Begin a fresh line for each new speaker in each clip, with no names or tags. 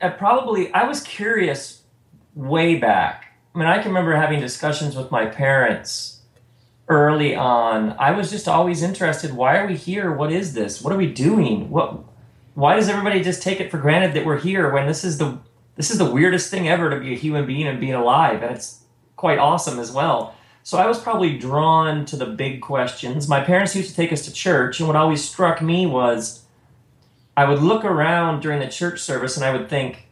at probably I was curious way back. I mean, I can remember having discussions with my parents early on. I was just always interested. Why are we here? What is this? What are we doing? What? Why does everybody just take it for granted that we're here when this is the this is the weirdest thing ever to be a human being and being alive, and it's quite awesome as well. So I was probably drawn to the big questions. My parents used to take us to church, and what always struck me was I would look around during the church service and I would think,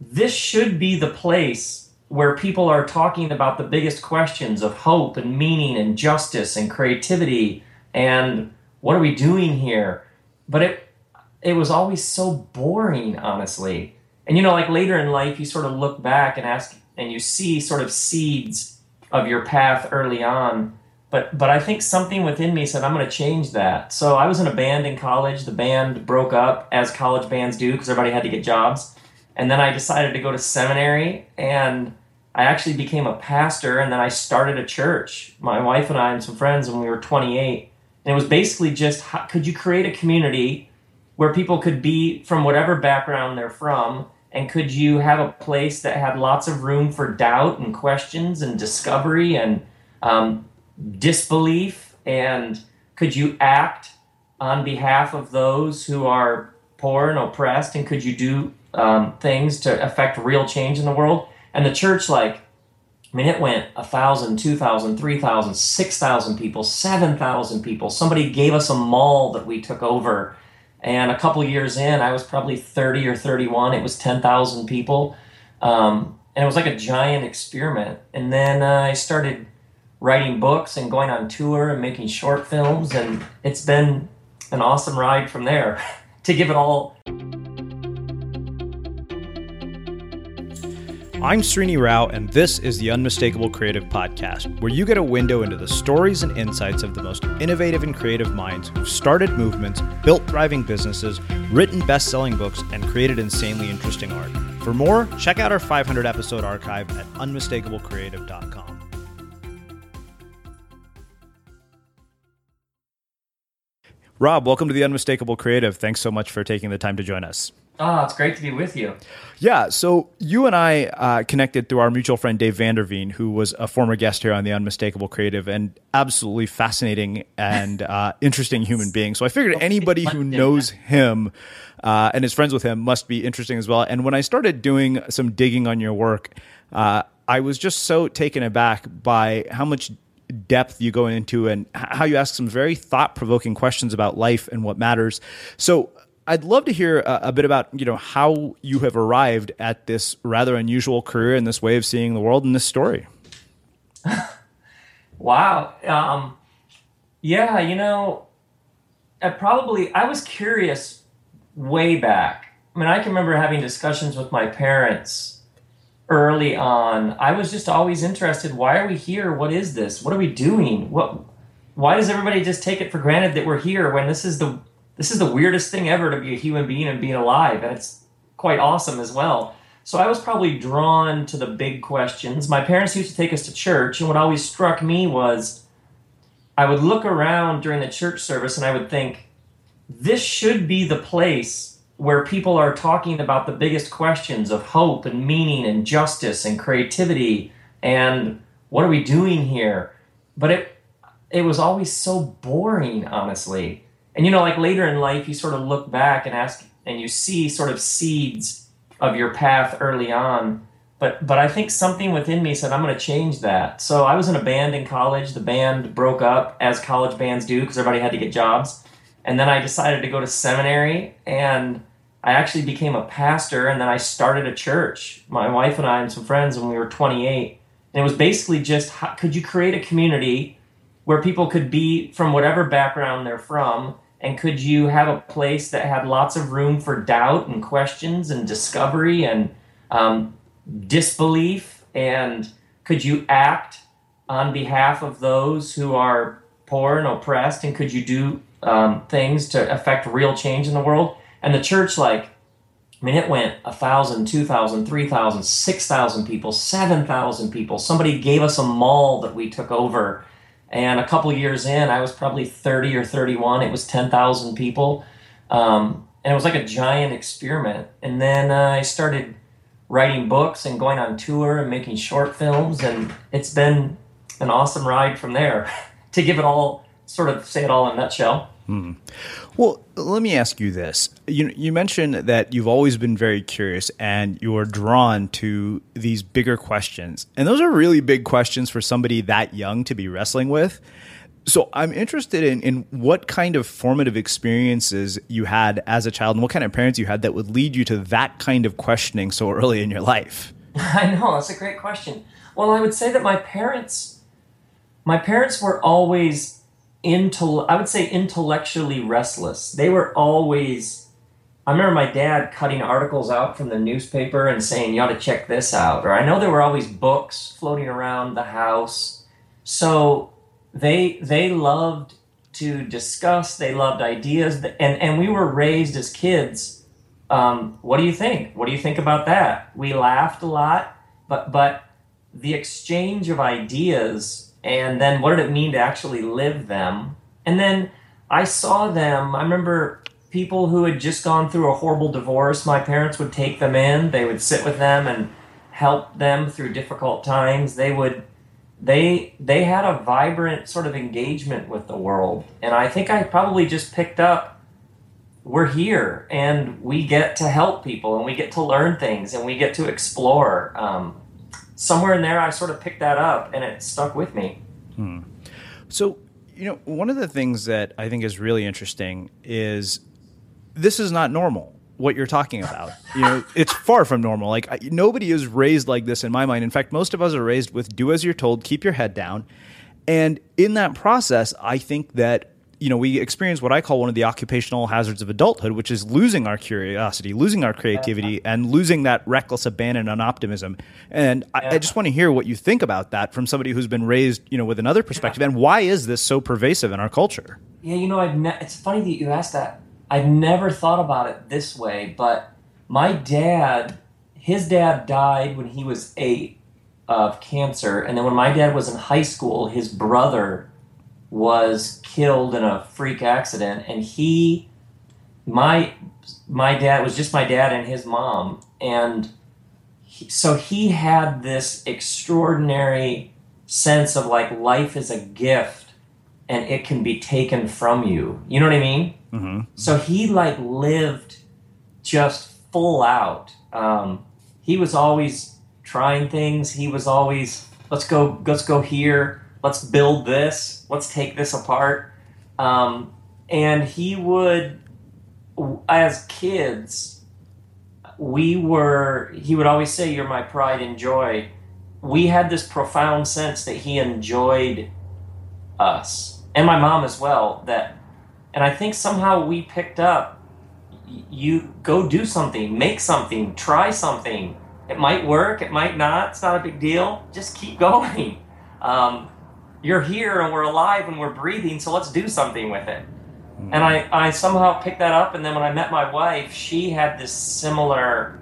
this should be the place where people are talking about the biggest questions of hope and meaning and justice and creativity and what are we doing here? But it it was always so boring, honestly. And you know, like later in life, you sort of look back and ask, and you see sort of seeds of your path early on but but I think something within me said I'm going to change that. So I was in a band in college. The band broke up as college bands do because everybody had to get jobs. And then I decided to go to seminary and I actually became a pastor and then I started a church. My wife and I and some friends when we were 28. And it was basically just how, could you create a community where people could be from whatever background they're from and could you have a place that had lots of room for doubt and questions and discovery and um, disbelief and could you act on behalf of those who are poor and oppressed? And could you do um, things to affect real change in the world? And the church like i mean it went a thousand two thousand three thousand six thousand people seven thousand people. Somebody gave us a mall that we took over. And a couple years in i was probably 30 or 31 it was 10000 people. Um, and it was like a giant experiment. And then uh, i started writing books and going on tour and making short films and it's been an awesome ride from there to give it all
I'm Srini Rao, and this is the Unmistakable Creative Podcast, where you get a window into the stories and insights of the most innovative and creative minds who've started movements, built thriving businesses, written best selling books, and created insanely interesting art. For more, check out our 500 episode archive at unmistakablecreative.com. Rob, welcome to the Unmistakable Creative. Thanks so much for taking the time to join us.
Oh, it's great to be with you.
Yeah, so you and I uh, connected through our mutual friend Dave Vanderveen, who was a former guest here on the Unmistakable Creative and absolutely fascinating and uh, interesting human being. So I figured anybody who knows him uh, and is friends with him must be interesting as well. And when I started doing some digging on your work, uh, I was just so taken aback by how much depth you go into and how you ask some very thought provoking questions about life and what matters. So I'd love to hear a, a, bit about you know how you have arrived at this rather unusual career and this way of seeing the world and this story.
wow. Um, yeah, you know, I probably I was curious way back. I mean, I can remember having discussions with my parents early on, I was just always interested. Why are we here? What is this? What are we doing? What? Why does everybody just take it for granted that we're here when this is the this is the weirdest thing ever to be a human being and being alive, and it's quite awesome as well. So I was probably drawn to the big questions. My parents used to take us to church, and what always struck me was I would look around during the church service and I would think, this should be the place where people are talking about the biggest questions of hope and meaning and justice and creativity and what are we doing here but it it was always so boring honestly and you know like later in life you sort of look back and ask and you see sort of seeds of your path early on but but I think something within me said I'm going to change that. So I was in a band in college. The band broke up as college bands do because everybody had to get jobs. And then I decided to go to seminary and I actually became a pastor and then I started a church. My wife and I and some friends when we were 28. And it was basically just how, could you create a community where people could be from whatever background they're from and could you have a place that had lots of room for doubt and questions and discovery and um, disbelief and could you act on behalf of those who are poor and oppressed and could you do um, things to affect real change in the world and the church, like, I mean, it went a thousand, two thousand, three thousand, six thousand people, seven thousand people. Somebody gave us a mall that we took over, and a couple years in, I was probably thirty or thirty-one. It was ten thousand people, um, and it was like a giant experiment. And then uh, I started writing books and going on tour and making short films, and it's been an awesome ride from there. to give it all, sort of say it all in a nutshell.
Hmm. Well, let me ask you this. You you mentioned that you've always been very curious and you're drawn to these bigger questions. And those are really big questions for somebody that young to be wrestling with. So I'm interested in, in what kind of formative experiences you had as a child and what kind of parents you had that would lead you to that kind of questioning so early in your life.
I know, that's a great question. Well, I would say that my parents my parents were always into I would say intellectually restless. They were always I remember my dad cutting articles out from the newspaper and saying you ought to check this out or I know there were always books floating around the house. So they they loved to discuss, they loved ideas and and we were raised as kids um, what do you think? What do you think about that? We laughed a lot, but but the exchange of ideas and then what did it mean to actually live them? And then i saw them. I remember people who had just gone through a horrible divorce. My parents would take them in. They would sit with them and help them through difficult times. They would they they had a vibrant sort of engagement with the world. And i think i probably just picked up we're here and we get to help people and we get to learn things and we get to explore. Um, somewhere in there, I sort of picked that up and it stuck with me.
Hmm. So, you know, one of the things that I think is really interesting is this is not normal what you're talking about. You know, it's far from normal. Like I, nobody is raised like this in my mind. In fact, most of us are raised with do as you're told, keep your head down. And in that process, I think that you know, we experience what I call one of the occupational hazards of adulthood, which is losing our curiosity, losing our creativity, uh-huh. and losing that reckless abandon and optimism. And I, I, just want to hear what you think about that from somebody who's been raised, you know, with another perspective. And why is this so pervasive in our culture?
Yeah, you know, I've ne- it's funny that you asked that. I've never thought about it this way, but my dad, his dad died when he was eight of cancer, and then when my dad was in high school, his brother was killed in a freak accident, and he, my, my dad was just my dad and his mom, and he, so he had this extraordinary sense of like life is a gift and it can be taken from you. You know what I mean? Mm-hmm. So he like lived just full out. Um, he was always trying things. He was always let's go let's go here let's build this, let's take this apart. Um, and he would, as kids, we were, he would always say, You're my pride and joy. We had this profound sense that he enjoyed us and my mom as well. That, and I think somehow we picked up you go do something, make something, try something. It might work, it might not. It's not a big deal. Just keep going. Um, you're here and we're alive and we're breathing, so let's do something with it. Mm. And I, I somehow picked that up. And then when I met my wife, she had this similar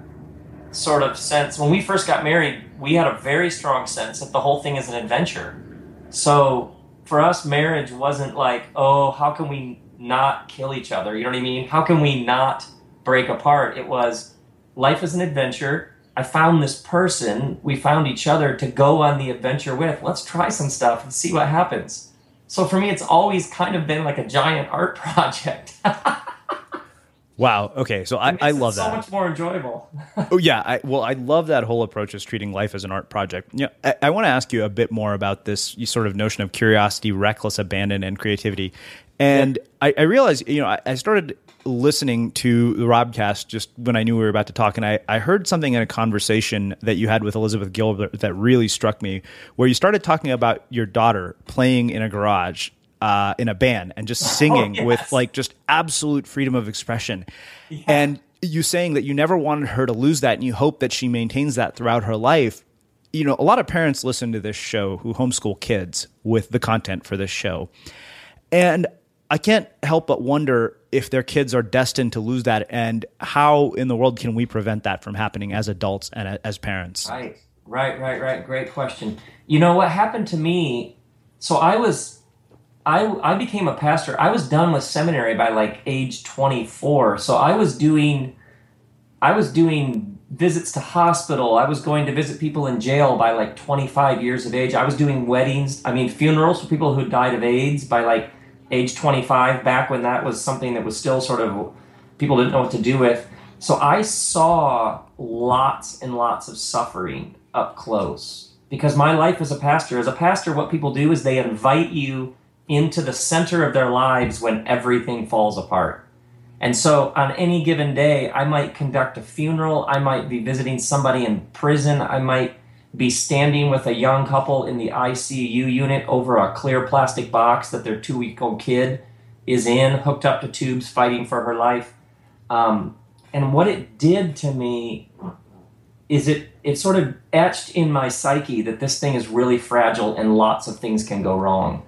sort of sense. When we first got married, we had a very strong sense that the whole thing is an adventure. So for us, marriage wasn't like, oh, how can we not kill each other? You know what I mean? How can we not break apart? It was life is an adventure I found this person, we found each other to go on the adventure with. Let's try some stuff and see what happens. So for me, it's always kind of been like a giant art project.
wow. Okay. So I, I love
so
that.
So much more enjoyable.
oh yeah. I, well, I love that whole approach of treating life as an art project. Yeah. I, I want to ask you a bit more about this sort of notion of curiosity, reckless abandon, and creativity. And yeah. I, I realized, you know, I, I started listening to the Robcast just when I knew we were about to talk, and I, I heard something in a conversation that you had with Elizabeth Gilbert that really struck me, where you started talking about your daughter playing in a garage uh, in a band and just singing oh, yes. with like just absolute freedom of expression. Yeah. And you saying that you never wanted her to lose that and you hope that she maintains that throughout her life. You know, a lot of parents listen to this show who homeschool kids with the content for this show. And I can't help but wonder if their kids are destined to lose that and how in the world can we prevent that from happening as adults and as parents
right right right right great question you know what happened to me so i was I I became a pastor. I was done with seminary by like age 24. So I was doing I was doing visits to hospital. I was going to visit people in jail by like 25 years of age. I was doing weddings, I mean funerals for people who died of AIDS by like age 25 back when that was something that was still sort of people didn't know what to do with. So I saw lots and lots of suffering up close because my life as a pastor, as a pastor what people do is they invite you into the center of their lives when everything falls apart. And so on any given day, I might conduct a funeral, I might be visiting somebody in prison, I might be standing with a young couple in the ICU unit over a clear plastic box that their two week old kid is in, hooked up to tubes, fighting for her life. Um, and what it did to me is it it sort of etched in my psyche that this thing is really fragile and lots of things can go wrong.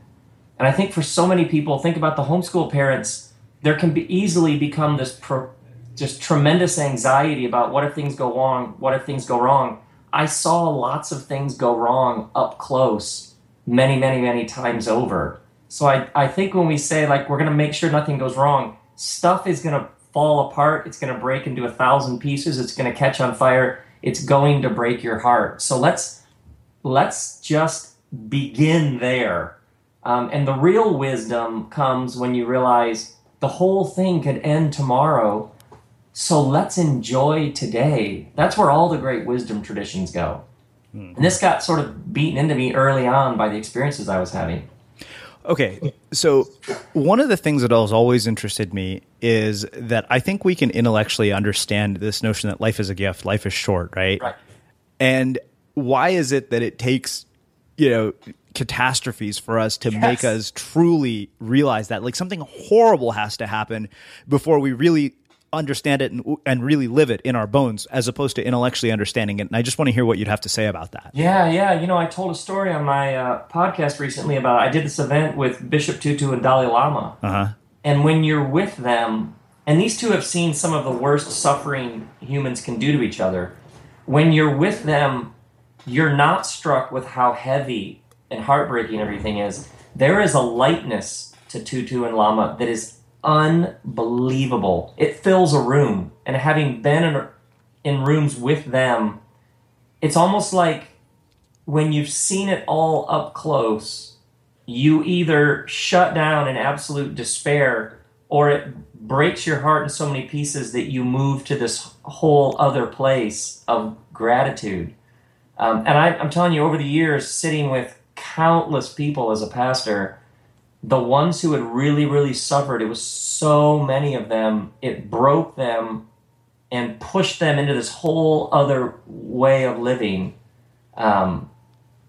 And I think for so many people, think about the homeschool parents, there can be easily become this pro, just tremendous anxiety about what if things go wrong, what if things go wrong. I saw lots of things go wrong up close many, many, many times over. So I, I think when we say like we're gonna make sure nothing goes wrong, stuff is gonna fall apart, it's gonna break into a thousand pieces, it's gonna catch on fire, it's going to break your heart. So let's let's just begin there um, and the real wisdom comes when you realize the whole thing could end tomorrow. So let's enjoy today. That's where all the great wisdom traditions go. Mm-hmm. And this got sort of beaten into me early on by the experiences I was having.
Okay, so one of the things that has always interested me is that I think we can intellectually understand this notion that life is a gift, life is short, right?
Right.
And why is it that it takes, you know, catastrophes for us to yes. make us truly realize that like something horrible has to happen before we really understand it and, and really live it in our bones as opposed to intellectually understanding it. And i just want to hear what you'd have to say about that.
Yeah yeah. You know i told a story on my uh, podcast recently about i did this event with bishop tutu and dalai lama.
Uh-huh.
and when you're with them and these two have seen some of the worst suffering humans can do to each other when you're with them you're not struck with how heavy and heartbreaking everything is, there is a lightness to Tutu and Lama that is unbelievable. It fills a room, and having been in, in rooms with them, it's almost like when you've seen it all up close, you either shut down in absolute despair or it breaks your heart in so many pieces that you move to this whole other place of gratitude. Um, and I, I'm telling you, over the years, sitting with countless people as a pastor, the ones who had really, really suffered, it was so many of them, it broke them and pushed them into this whole other way of living um,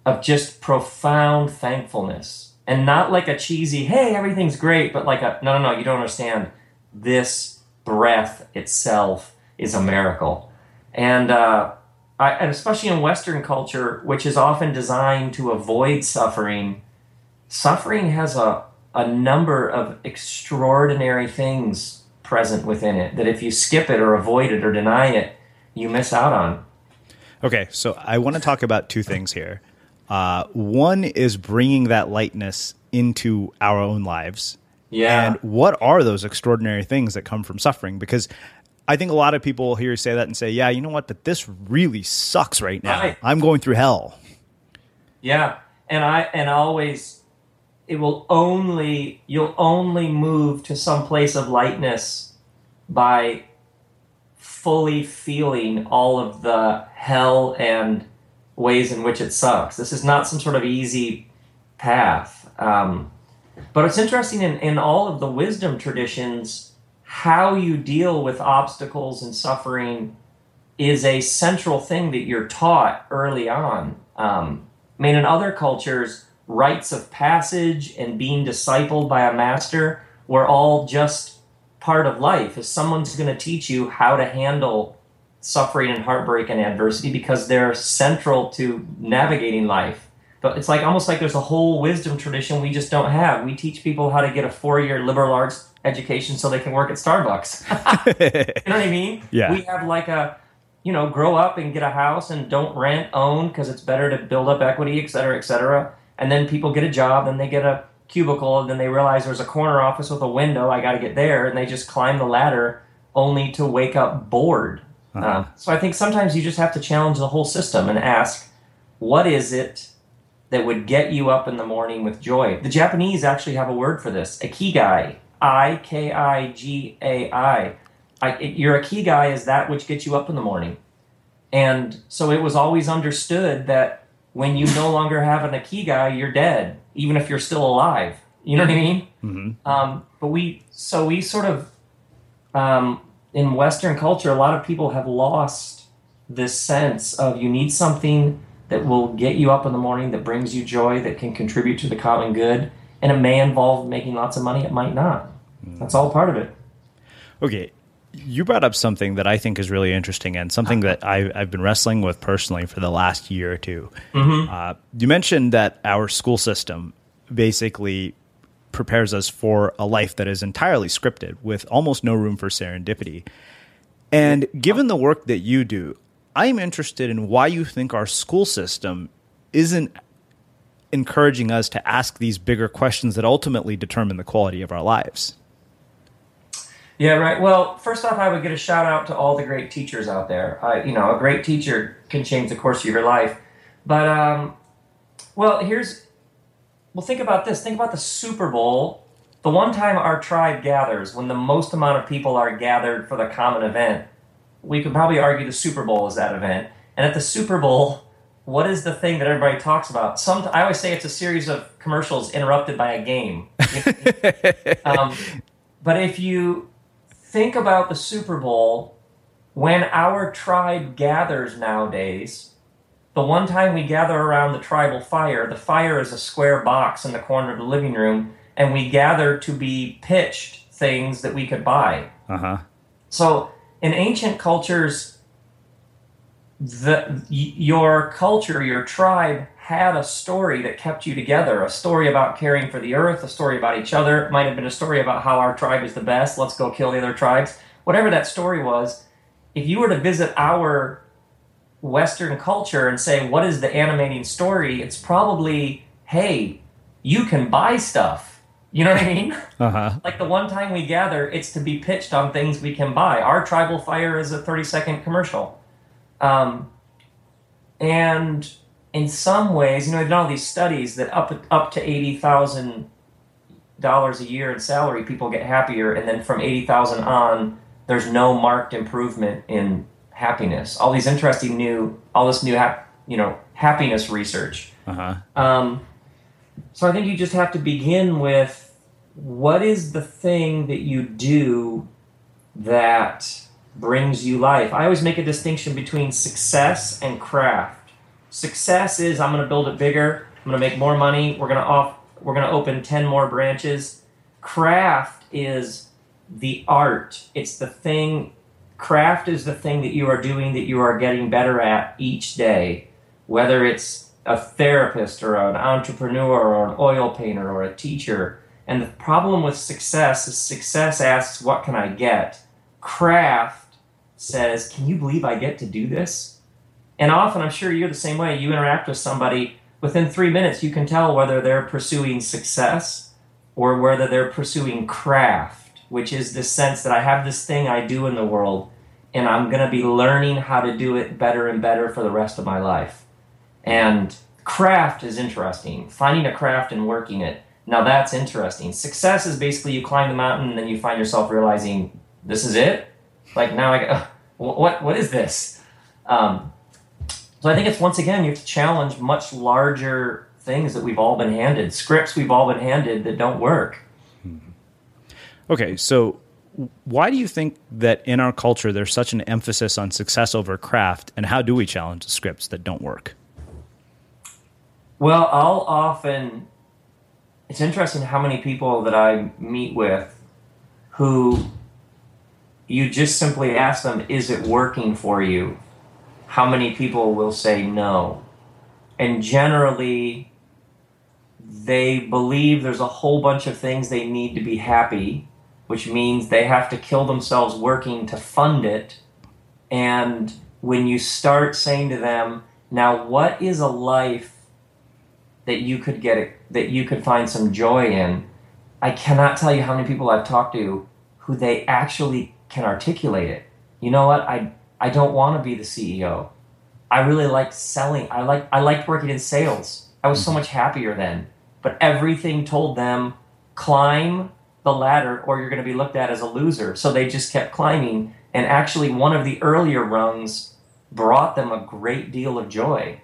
of just profound thankfulness. And not like a cheesy, hey, everything's great, but like a, no, no, no, you don't understand. This breath itself is a miracle. And, uh, I, and especially in Western culture, which is often designed to avoid suffering, suffering has a, a number of extraordinary things present within it that if you skip it or avoid it or deny it, you miss out on.
Okay, so I want to talk about two things here. Uh, one is bringing that lightness into our own lives.
Yeah.
And what are those extraordinary things that come from suffering? Because I think a lot of people hear you say that and say, "Yeah, you know what? But this really sucks right now. Right. I'm going through hell."
Yeah, and I and always, it will only you'll only move to some place of lightness by fully feeling all of the hell and ways in which it sucks. This is not some sort of easy path. Um, but it's interesting in, in all of the wisdom traditions how you deal with obstacles and suffering is a central thing that you're taught early on. Um, I mean, in other cultures, rites of passage and being discipled by a master were all just part of life. If someone's going to teach you how to handle suffering and heartbreak and adversity because they're central to navigating life. But it's like almost like there's a whole wisdom tradition we just don't have. We teach people how to get a four year liberal arts education so they can work at Starbucks. you know what I mean?
Yeah.
We have like a, you know, grow up and get a house and don't rent, own because it's better to build up equity, et cetera, et cetera. And then people get a job and they get a cubicle and then they realize there's a corner office with a window. I got to get there. And they just climb the ladder only to wake up bored.
Uh-huh.
Um, so I think sometimes you just have to challenge the whole system and ask, what is it that would get you up in the morning with joy? The Japanese actually have a word for this a ikigai. I K I G A I. Your ikigai is that which gets you up in the morning. And so it was always understood that when you no longer have an ikigai, you're dead, even if you're still alive. You know what I mean?
Mhm.
Um, but we, so we sort of, um, in Western culture, a lot of people have lost this sense of you need something that will get you up in the morning, that brings you joy, that can contribute to the common good. And it may involve making lots of money, it might not. That's all part of it.
Okay. You brought up something that I think is really interesting and something that I, I've been wrestling with personally for the last year or 2 Uh, you mentioned that our school system basically prepares us for a life that is entirely scripted with almost no room for serendipity. And given the work that you do, I'm interested in why you think our school system isn't encouraging us to ask these bigger questions that ultimately determine the quality of our lives.
Yeah, right. Well, first off, I would get a shout out to all the great teachers out there. I, you know, a great teacher can change the course of your life. But, um, well, here's, well, think about this. Think about the Super Bowl. The one time our tribe gathers, when the most amount of people are gathered for the common event, we could probably argue the Super Bowl is that event. And at the Super Bowl, what is the thing that everybody talks about? Some, I always say it's a series of commercials interrupted by a game. um, but if you think about the Super Bowl, when our tribe gathers nowadays, the one time we gather around the tribal fire, the fire is a square box in the corner of the living room, and we gather to be pitched things that we could buy.
Uh huh.
So in ancient cultures, the your culture, your tribe had a story that kept you together. A story about caring for the earth, a story about each other. It might have been a story about how our tribe is the best. Let's go kill the other tribes. Whatever that story was, if you were to visit our Western culture and say, what is the animating story? It's probably, hey, you can buy stuff. You know what I mean?
Uh huh.
like the one time we gather, it's to be pitched on things we can buy. Our tribal fire is a 30 second commercial. Um, and in some ways, you know, they've done all these studies that up up to eighty thousand dollars a year in salary, people get happier, and then from eighty thousand on, there's no marked improvement in happiness. All these interesting new, all this new, hap, you know, happiness research.
Uh huh.
Um, so I think you just have to begin with what is the thing that you do that brings you life. I always make a distinction between success and craft. Success is I'm going to build it bigger. I'm going to make more money. We're going to off. We're going to open ten more branches. Craft is the art. It's the thing. Craft is the thing that you are doing that you are getting better at each day. Whether it's a therapist or an entrepreneur or an oil painter or a teacher. And the problem with success is success asks, What can I get? Craft says, Can you believe I get to do this? And often, I'm sure you're the same way. You interact with somebody, within three minutes, you can tell whether they're pursuing success or whether they're pursuing craft, which is the sense that I have this thing I do in the world and I'm going to be learning how to do it better and better for the rest of my life. And craft is interesting. Finding a craft and working it. Now that's interesting. Success is basically you climb the mountain and then you find yourself realizing this is it. Like now I go, what what is this? Um, so I think it's once again you have to challenge much larger things that we've all been handed, scripts we've all been handed that don't work. Hmm.
Okay, so why do you think that in our culture there's such an emphasis on success over craft, and how do we challenge the scripts that don't work?
Well, I'll often. It's interesting how many people that I meet with who you just simply ask them, is it working for you? How many people will say no? And generally, they believe there's a whole bunch of things they need to be happy, which means they have to kill themselves working to fund it. And when you start saying to them, now what is a life that you could get that you could find some joy in. I cannot tell you how many people I've talked to who they actually can articulate it. You know what? I I don't want to be the CEO. I really like selling. I like I liked working in sales. I was so mm-hmm. much happier then. But everything told them climb the ladder or you're going to be looked at as a loser. So they just kept climbing and actually one of the earlier rungs brought them a great deal of joy.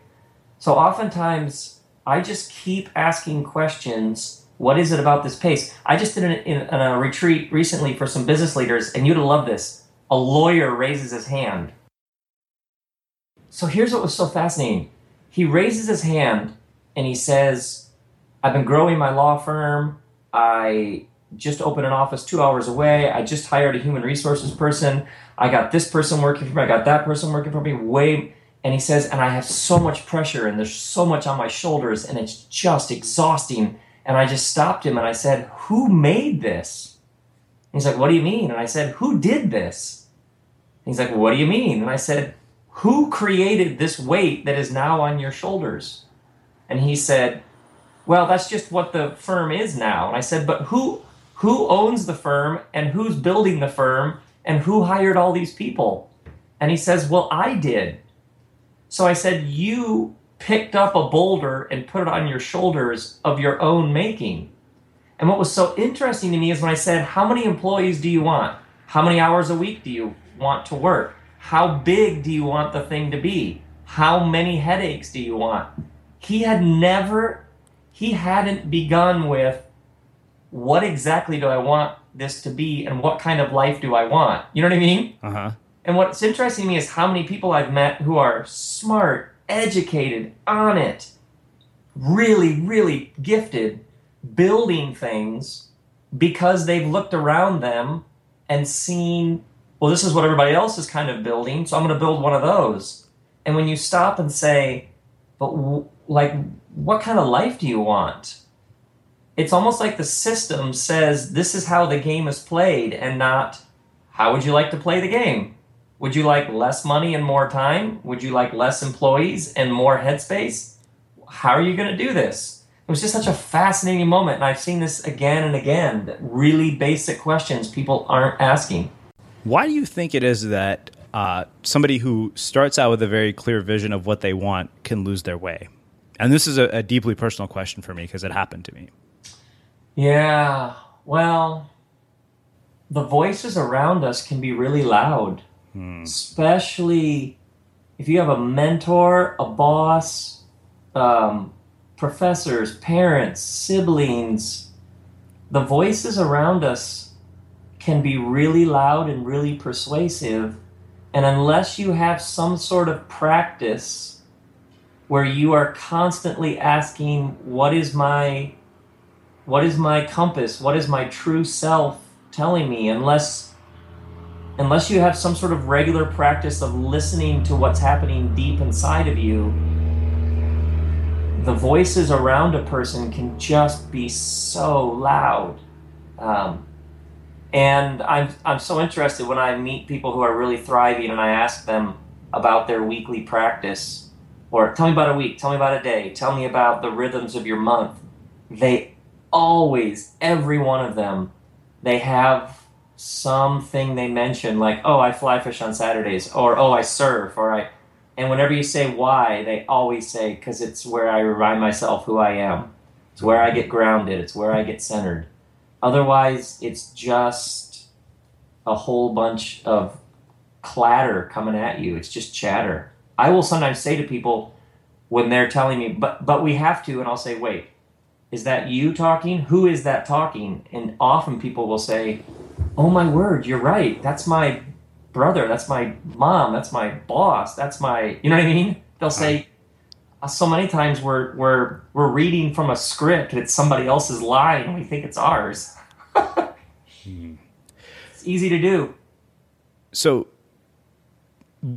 So oftentimes I just keep asking questions. What is it about this pace? I just did an, in, in a retreat recently for some business leaders, and you'd love this. A lawyer raises his hand. So here's what was so fascinating. He raises his hand and he says, I've been growing my law firm. I just opened an office two hours away. I just hired a human resources person. I got this person working for me. I got that person working for me. Way and he says, and I have so much pressure and there's so much on my shoulders and it's just exhausting. And I just stopped him and I said, Who made this? He's like, What do you mean? And I said, Who did this? He's like, What do you mean? And I said, Who created this weight that is now on your shoulders? And he said, Well, that's just what the firm is now. And I said, But who who owns the firm and who's building the firm and who hired all these people? And he says, Well, I did. So I said, You picked up a boulder and put it on your shoulders of your own making. And what was so interesting to me is when I said, How many employees do you want? How many hours a week do you want to work? How big do you want the thing to be? How many headaches do you want? He had never, he hadn't begun with, What exactly do I want this to be and what kind of life do I want? You know what I mean?
Uh huh.
And what's interesting to me is how many people I've met who are smart, educated, on it, really, really gifted, building things because they've looked around them and seen, well, this is what everybody else is kind of building, so I'm going to build one of those. And when you stop and say, but w- like, what kind of life do you want? It's almost like the system says this is how the game is played and not how would you like to play the game? Would you like less money and more time? Would you like less employees and more headspace? How are you going to do this? It was just such a fascinating moment, and I've seen this again and again. Really basic questions people aren't asking.
Why do you think it is that uh, somebody who starts out with a very clear vision of what they want can lose their way? And this is a, a deeply personal question for me because it happened to me.
Yeah, well, the voices around us can be really loud especially if you have a mentor, a boss, um, professors, parents, siblings. The voices around us can be really loud and really persuasive. And unless you have some sort of practice where you are constantly asking, what is my what is my compass? What is my true self telling me? Unless unless you have some sort of regular practice of listening to what's happening deep inside of you, the voices around a person can just be so loud. Um, and I'm, I'm so interested when I meet people who are really thriving and I ask them about their weekly practice or tell me about a week, tell me about a day, tell me about the rhythms of your month. They always, every one of them, they have something they mention like oh i fly fish on saturdays or oh i surf or i and whenever you say why they always say because it's where i remind myself who i am. It's where i get grounded. It's where i get centered otherwise it's just a whole bunch of clatter coming at you. It's just chatter. I will sometimes say to people when they're telling me but but we have to and i'll say wait is that you talking? Who is that talking and often people will say oh my word, you're right. That's my brother. That's my mom. That's my boss. That's my, you know what I mean? They'll say, uh, so many times we're, we're, we're reading from a script it's somebody else's line and we think it's ours. hmm. It's easy to do.
So,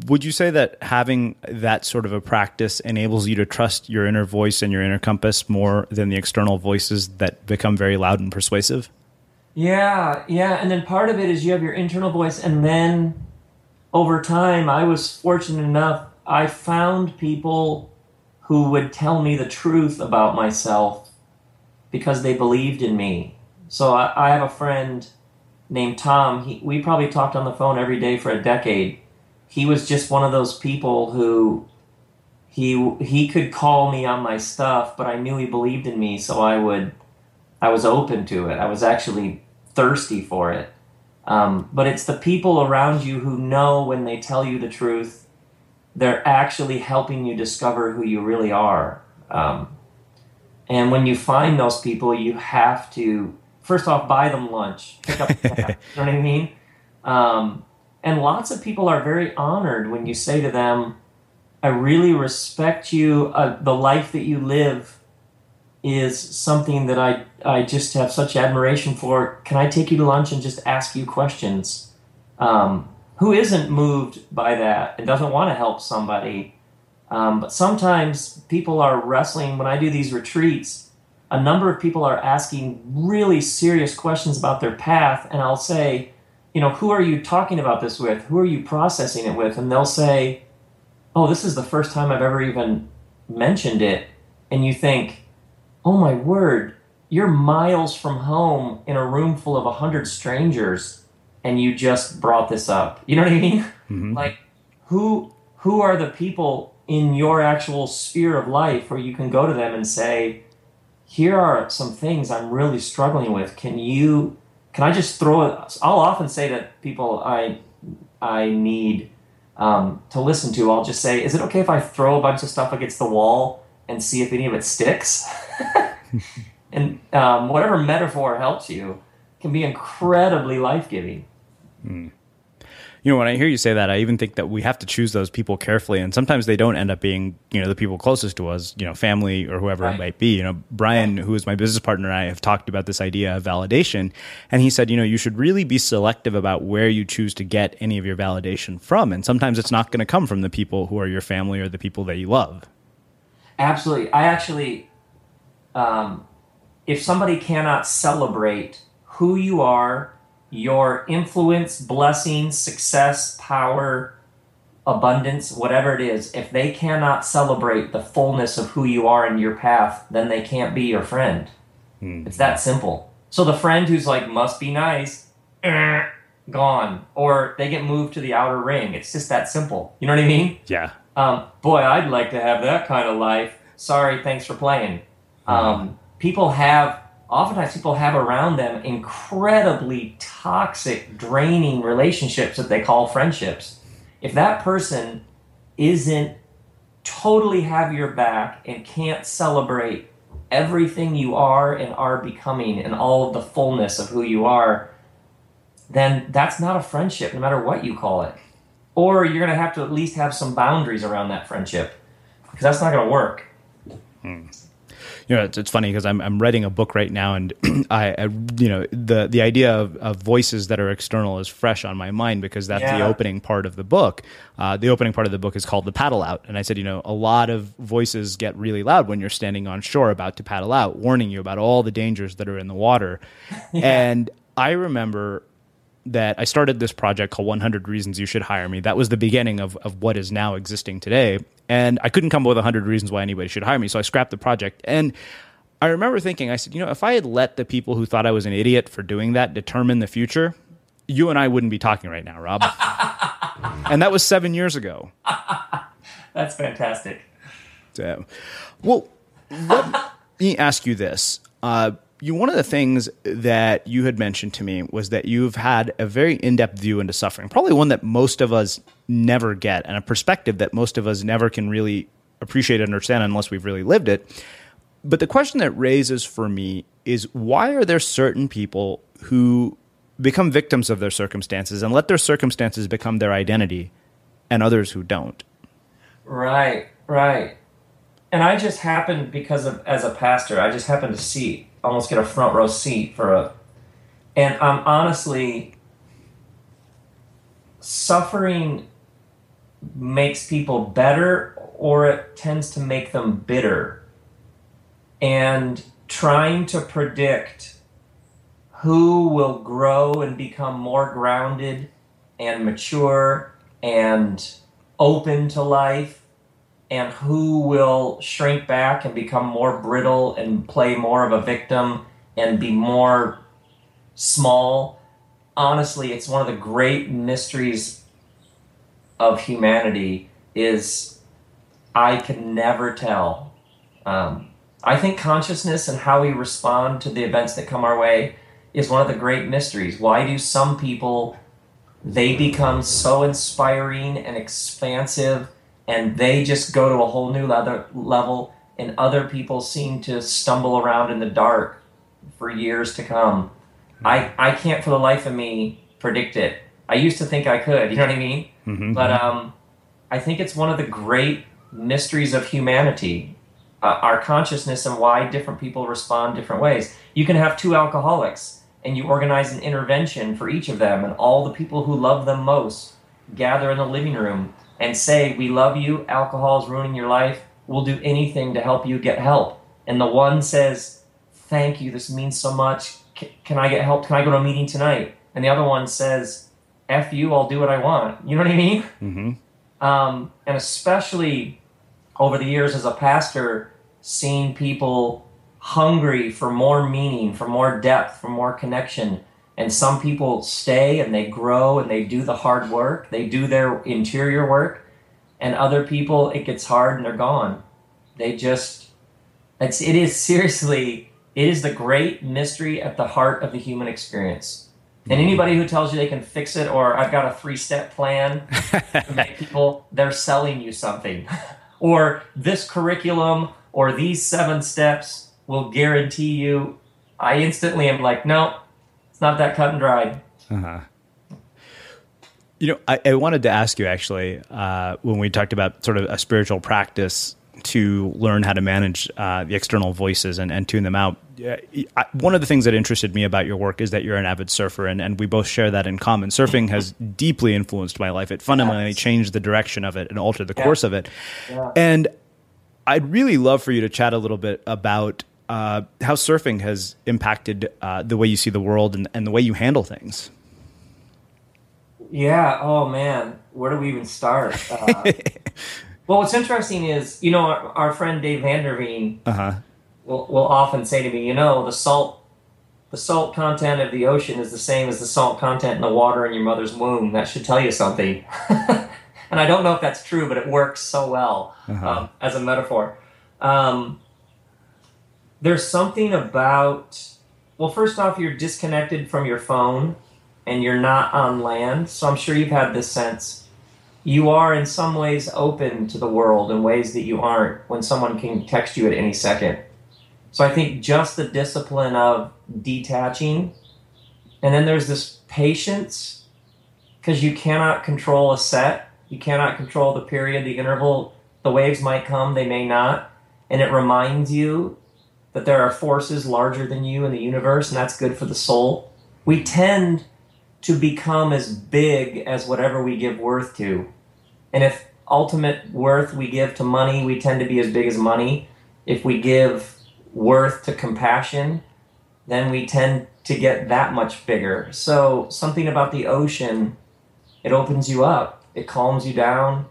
would you say that having that sort of a practice enables you to trust your inner voice and your inner compass more than the external voices that become very loud and persuasive?
Yeah, yeah. And then part of it is you have your internal voice. And then over time, I was fortunate enough, I found people who would tell me the truth about myself because they believed in me. So I, I have a friend named Tom. He, we probably talked on the phone every day for a decade. He was just one of those people who he he could call me on my stuff, but I knew he believed in me, so I would I was open to it. I was actually thirsty for it. Um, but it's the people around you who know when they tell you the truth, they're actually helping you discover who you really are. Um, and when you find those people, you have to first off buy them lunch, pick up, you know what I mean? Um, and lots of people are very honored when you say to them, I really respect you. Uh, the life that you live is something that I, I just have such admiration for. Can I take you to lunch and just ask you questions? Um, who isn't moved by that and doesn't want to help somebody? Um, but sometimes people are wrestling. When I do these retreats, a number of people are asking really serious questions about their path, and I'll say, you know, who are you talking about this with? Who are you processing it with? And they'll say, oh, this is the first time I've ever even mentioned it. And you think, oh my word, you're miles from home in a room full of a hundred strangers and you just brought this up. You know what I mean? Mm-hmm. Like who who are the people in your actual sphere of life where you can go to them and say, here are some things I'm really struggling with. Can you can I just throw it? I'll often say to people I I need um, to listen to, I'll just say, is it okay if I throw a bunch of stuff against the wall and see if any of it sticks? and um, whatever metaphor helps you can be incredibly life giving. Mm
you know, when I hear you say that, I even think that we have to choose those people carefully, and sometimes they don't end up being, you know, the people closest to us, you know, family or whoever right. it might be. You know, Brian, who is my business partner, and I have talked about this idea of validation, and he said, you know, you should really be selective about where you choose to get any of your validation from, and sometimes it's not going to come from the people who are your family or the people that you love.
Absolutely, I actually, um, if somebody cannot celebrate who you are your influence, blessing, success, power, abundance, whatever it is, if they cannot celebrate the fullness of who you are in your path, then they can't be your friend. Mm-hmm. It's that simple. So the friend who's like, must be nice, eh, gone. Or they get moved to the outer ring. It's just that simple. You know what I mean?
Yeah.
Um, boy, I'd like to have that kind of life. Sorry, thanks for playing. Um, people have oftentimes people have around them incredibly toxic, draining relationships that they call friendships. If that person isn't totally have your back and can't celebrate everything you are and are becoming and all of the fullness of who you are, then that's not a friendship, no matter what you call it. Or you're going to have to at least have some boundaries around that friendship because that's not going to work.
Hmm you know, it's, it's funny because I'm, I'm writing a book right now, and I, I, you know, the the idea of, of, voices that are external is fresh on my mind because that's yeah. the opening part of the book. Uh, the opening part of the book is called the paddle out, and I said, you know, a lot of voices get really loud when you're standing on shore about to paddle out, warning you about all the dangers that are in the water. yeah. And I remember that I started this project called 100 Reasons You Should Hire Me. That was the beginning of, of what is now existing today. And I couldn't come up with 100 reasons why anybody should hire me. So I scrapped the project. And I remember thinking, I said, you know, if I had let the people who thought I was an idiot for doing that determine the future, you and I wouldn't be talking right now, Rob. and that was seven years ago.
That's fantastic.
So, well, let me ask you this. Uh, you one of the things that you had mentioned to me was that you've had a very in-depth view into suffering probably one that most of us never get and a perspective that most of us never can really appreciate and understand unless we've really lived it. But the question that raises for me is why are there certain people who become victims of their circumstances and let their circumstances become their identity and others who don't?
Right right. And i just happened because of as a pastor i just happened to see almost get a front row seat for a and I'm honestly suffering makes people better or it tends to make them bitter. And trying to predict who will grow and become more grounded and mature and open to life and who will shrink back and become more brittle and play more of a victim and be more small. Honestly, it's one of the great mysteries of humanity is I can never tell. Um, I think consciousness and how we respond to the events that come our way is one of the great mysteries. Why do some people they become so inspiring and expansive and they just go to a whole new level and other people seem to stumble around in the dark for years to come. I, I can't for the life of me predict it. I used to think I could, you know what I mean? Mm-hmm. But um, I think it's one of the great mysteries of humanity, uh, our consciousness and why different people respond different ways. You can have two alcoholics and you organize an intervention for each of them, and all the people who love them most gather in the living room and say, We love you, alcohol is ruining your life, we'll do anything to help you get help. And the one says, Thank you, this means so much. Can I get help? Can I go to a meeting tonight? And the other one says, F you, I'll do what I want. You know what I mean? Mm-hmm. Um, and especially over the years as a pastor, seeing people hungry for more meaning, for more depth, for more connection. And some people stay and they grow and they do the hard work, they do their interior work. And other people, it gets hard and they're gone. They just, it's, it is seriously, it is the great mystery at the heart of the human experience. And mm-hmm. anybody who tells you they can fix it or I've got a three step plan to make people, they're selling you something. or this curriculum or these seven steps will guarantee you. I instantly am like, no, it's not that cut and dried. Uh-huh.
You know, I, I, wanted to ask you actually uh, when we talked about sort of a spiritual practice to learn how to manage uh, the external voices and, and tune them out. I, one of the things that interested me about your work is that you're an avid surfer, and, and we both share that in common. Surfing has deeply influenced my life. It fundamentally yes. changed the direction of it and altered the yeah. course of it. Yeah. And I'd really love for you to chat a little bit about uh, how surfing has impacted uh, the way you see the world and, and the way you handle things.
Yeah. Oh man, where do we even start? Uh, well, what's interesting is you know our, our friend Dave Vanderveen uh-huh. will will often say to me, you know, the salt the salt content of the ocean is the same as the salt content in the water in your mother's womb. That should tell you something. and I don't know if that's true, but it works so well uh-huh. um, as a metaphor. Um, there's something about well first off you're disconnected from your phone and you're not on land. So i'm sure you've had this sense. You are in some ways open to the world in ways that you aren't when someone can text you at any second. So i think just the discipline of detaching and then there's this patience because you cannot control a set. You cannot control the period the interval. The waves might come they may not. And it reminds you that there are forces larger than you in the universe, and that's good for the soul. We tend to become as big as whatever we give worth to. And if ultimate worth we give to money, we tend to be as big as money. If we give worth to compassion, then we tend to get that much bigger. So, something about the ocean, it opens you up, it calms you down.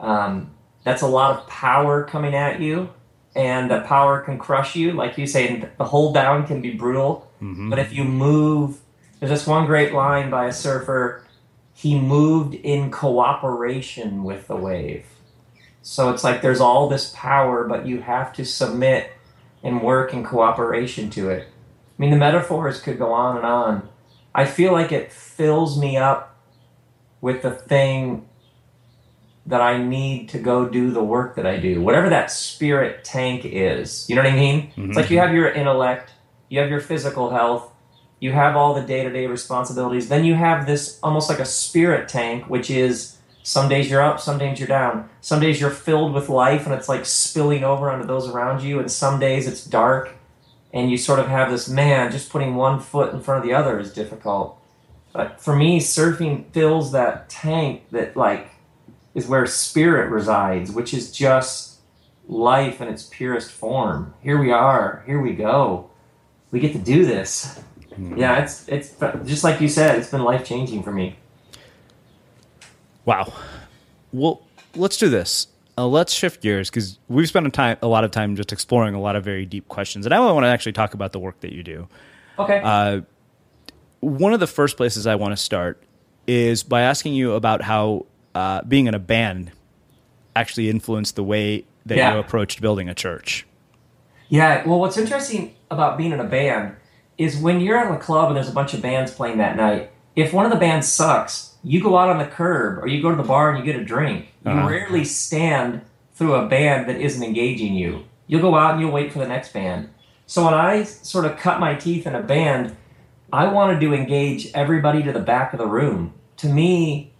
Um, that's a lot of power coming at you and the power can crush you. Like you say, the hold down can be brutal. Mm-hmm. But if you move, there's this one great line by a surfer. He moved in cooperation with the wave. So it's like there's all this power, but you have to submit and work in cooperation to it. I mean, the metaphors could go on and on. I feel like it fills me up with the thing that I need to go do the work that I do, whatever that spirit tank is. You know what I mean? Mm-hmm. It's like you have your intellect, you have your physical health, you have all the day to day responsibilities. Then you have this almost like a spirit tank, which is some days you're up, some days you're down. Some days you're filled with life and it's like spilling over onto those around you, and some days it's dark and you sort of have this man, just putting one foot in front of the other is difficult. But for me, surfing fills that tank that like is where spirit resides, which is just life in its purest form. Here we are. Here we go. We get to do this. Mm. Yeah, it's it's just like you said. It's been life changing for me.
Wow. Well, let's do this. uh, let's shift gears because we've spent a time a lot of time just exploring a lot of very deep questions, and I want to actually talk about the work that you do.
Okay.
Uh, one of the first places I want to start is by asking you about how uh, being in a band actually influenced the way that
Yeah.
you approached building a church.
Yeah, well, what's interesting about being in a band is when you're at a club and there's a bunch of bands playing that night, if one of the bands sucks, you go out on the curb or you go to the bar and you get a drink. You
Uh-huh.
rarely stand through a band that isn't engaging you. You'll go out and you'll wait for the next band. So when I sort of cut my teeth in a band, I wanted to engage everybody to the back of the room. To me,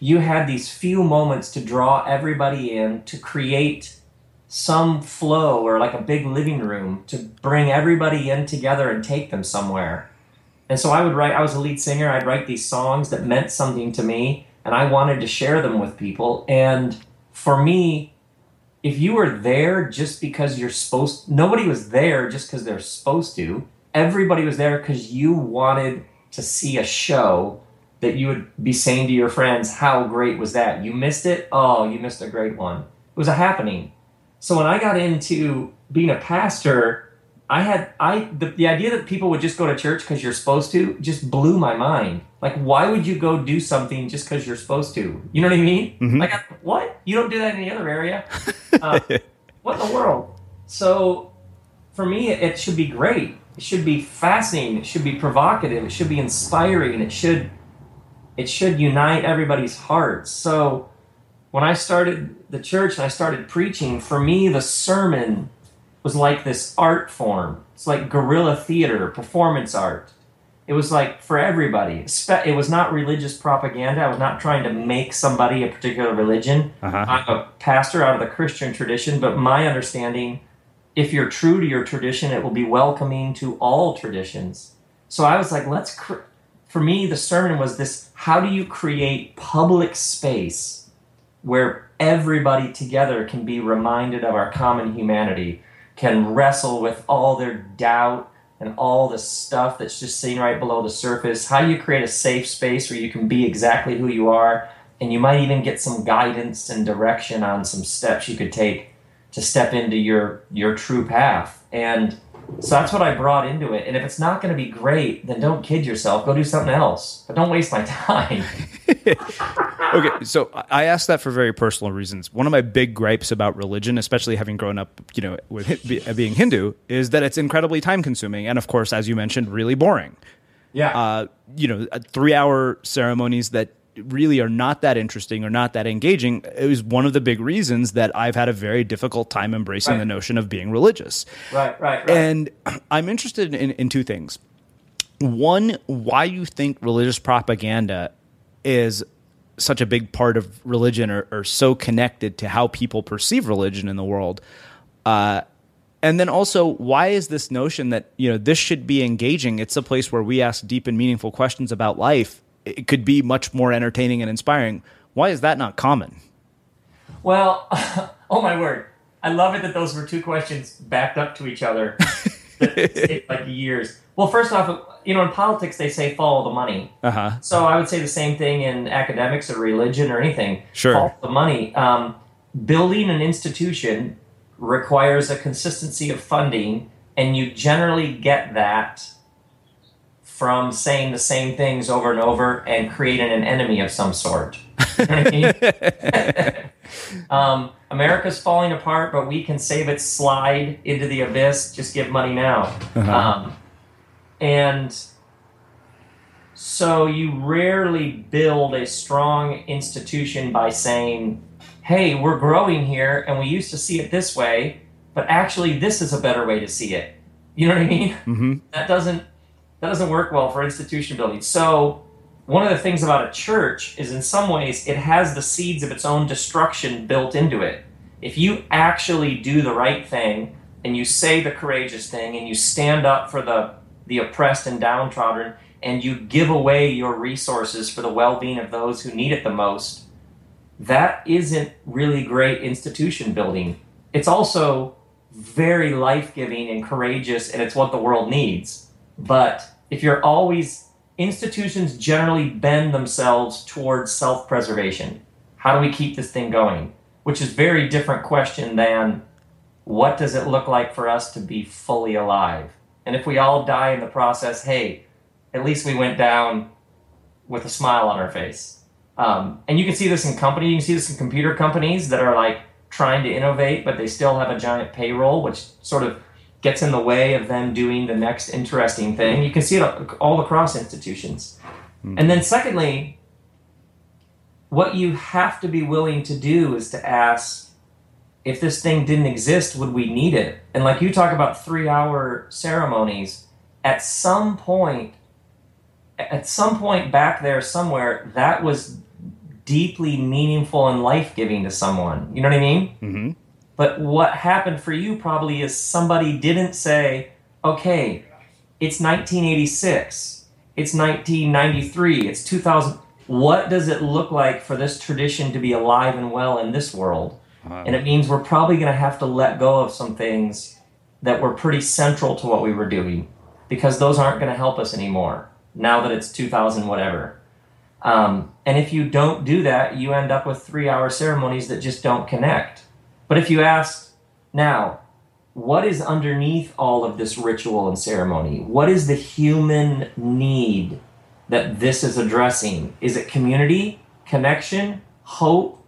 you had these few moments to draw everybody in to create some flow or like a big living room to bring everybody in together and take them somewhere. And so I would write, I was a lead singer, I'd write these songs that meant something to me and I wanted to share them with people. And for me, if you were there just because you're supposed nobody was there just because they're supposed to. Everybody was there because you wanted to see a show that you would be saying to your friends, How great was that? You missed it? Oh, you missed a great one. It was a happening. So when I got into being a pastor, I had I the, the idea that people would just go to church because you're supposed to just blew my mind. Like, why would you go do something just because you're supposed to? You know what I mean?
Mhm.
Like, what? You don't do that in any other area? Uh, what in the world? So, for me, it, it should be great. It should be fascinating. It should be provocative. It should be inspiring. It should it should unite everybody's hearts. So, when I started the church and I started preaching, for me, the sermon was like this art form. It's like guerrilla theater, performance art. It was like for everybody. It was not religious propaganda. I was not trying to make somebody a particular religion.
Uh-huh.
I'm a pastor out of the Christian tradition, but my understanding, if you're true to your tradition, it will be welcoming to all traditions. So I was like, let's. Cr- for me, the sermon was this: How do you create public space where everybody together can be reminded of our common humanity, can wrestle with all their doubt and all the stuff that's just sitting right below the surface? How do you create a safe space where you can be exactly who you are? and you might even get some guidance and direction on some steps you could take to step into your your true path and so that's what i brought into it. And if it's not going to be great then don't kid yourself. Go do something else. But don't waste my time.
Okay, so I asked that for very personal reasons. One of my big gripes about religion, especially having grown up, you know, with be- being Hindu, is that it's incredibly time consuming, and of course, as you mentioned, really boring.
yeah.
Uh, you know, three hour ceremonies that really are not that interesting or not that engaging is one of the big reasons that I've had a very difficult time embracing
Right.
the notion of being religious.
right right right
And I'm interested in, in two things. One, why you think religious propaganda is such a big part of religion or, or so connected to how people perceive religion in the world. Uh, and then also, why is this notion that you know this should be engaging? It's a place where we ask deep and meaningful questions about life. It could be much more entertaining and inspiring. Why is that not common?
Well, oh my word. I love it that those were two questions backed up to each other. like years. Well, first off, you know, in politics they say follow the money.
Uh huh.
So I would say the same thing in academics or religion or anything.
Sure.
Follow the money. Um, building an institution requires a consistency of funding, and you generally get that from saying the same things over and over and creating an enemy of some sort. You know I mean? um, America's falling apart, but we can save it. Slide into the abyss. Just give money now.
Uh-huh.
Um, and so you rarely build a strong institution by saying, "Hey, we're growing here, and we used to see it this way, but actually, this is a better way to see it." You know what I mean?
hmm
that doesn't that doesn't work well for institution building. So one of the things about a church is in some ways it has the seeds of its own destruction built into it. If you actually do the right thing and you say the courageous thing and you stand up for the the oppressed and downtrodden and you give away your resources for the well-being of those who need it the most, that isn't really great institution building. It's also very life-giving and courageous and it's what the world needs. But if you're always institutions generally bend themselves towards self-preservation. How do we keep this thing going? which is very different question than what does it look like for us to be fully alive? And if we all die in the process, hey, at least we went down with a smile on our face. Um, and you can see this in company. You can see this in computer companies that are like trying to innovate, but they still have a giant payroll, which sort of gets in the way of them doing the next interesting thing. You can see it all across institutions. Mm-hmm. And then, secondly, what you have to be willing to do is to ask if this thing didn't exist, would we need it? And like you talk about three hour ceremonies, at some point, at some point back there somewhere, that was deeply meaningful and life giving to someone. You know what I mean? Mm-hmm. But what happened for you probably is somebody didn't say, okay, it's 1986, it's 1993, it's 2000. What does it look like for this tradition to be alive and well in this world? And it means we're probably going to have to let go of some things that were pretty central to what we were doing because those aren't going to help us anymore now that it's 2000 whatever. Um, and if you don't do that, you end up with three hour ceremonies that just don't connect. But if you ask now, what is underneath all of this ritual and ceremony? What is the human need that this is addressing? Is it community, connection, hope,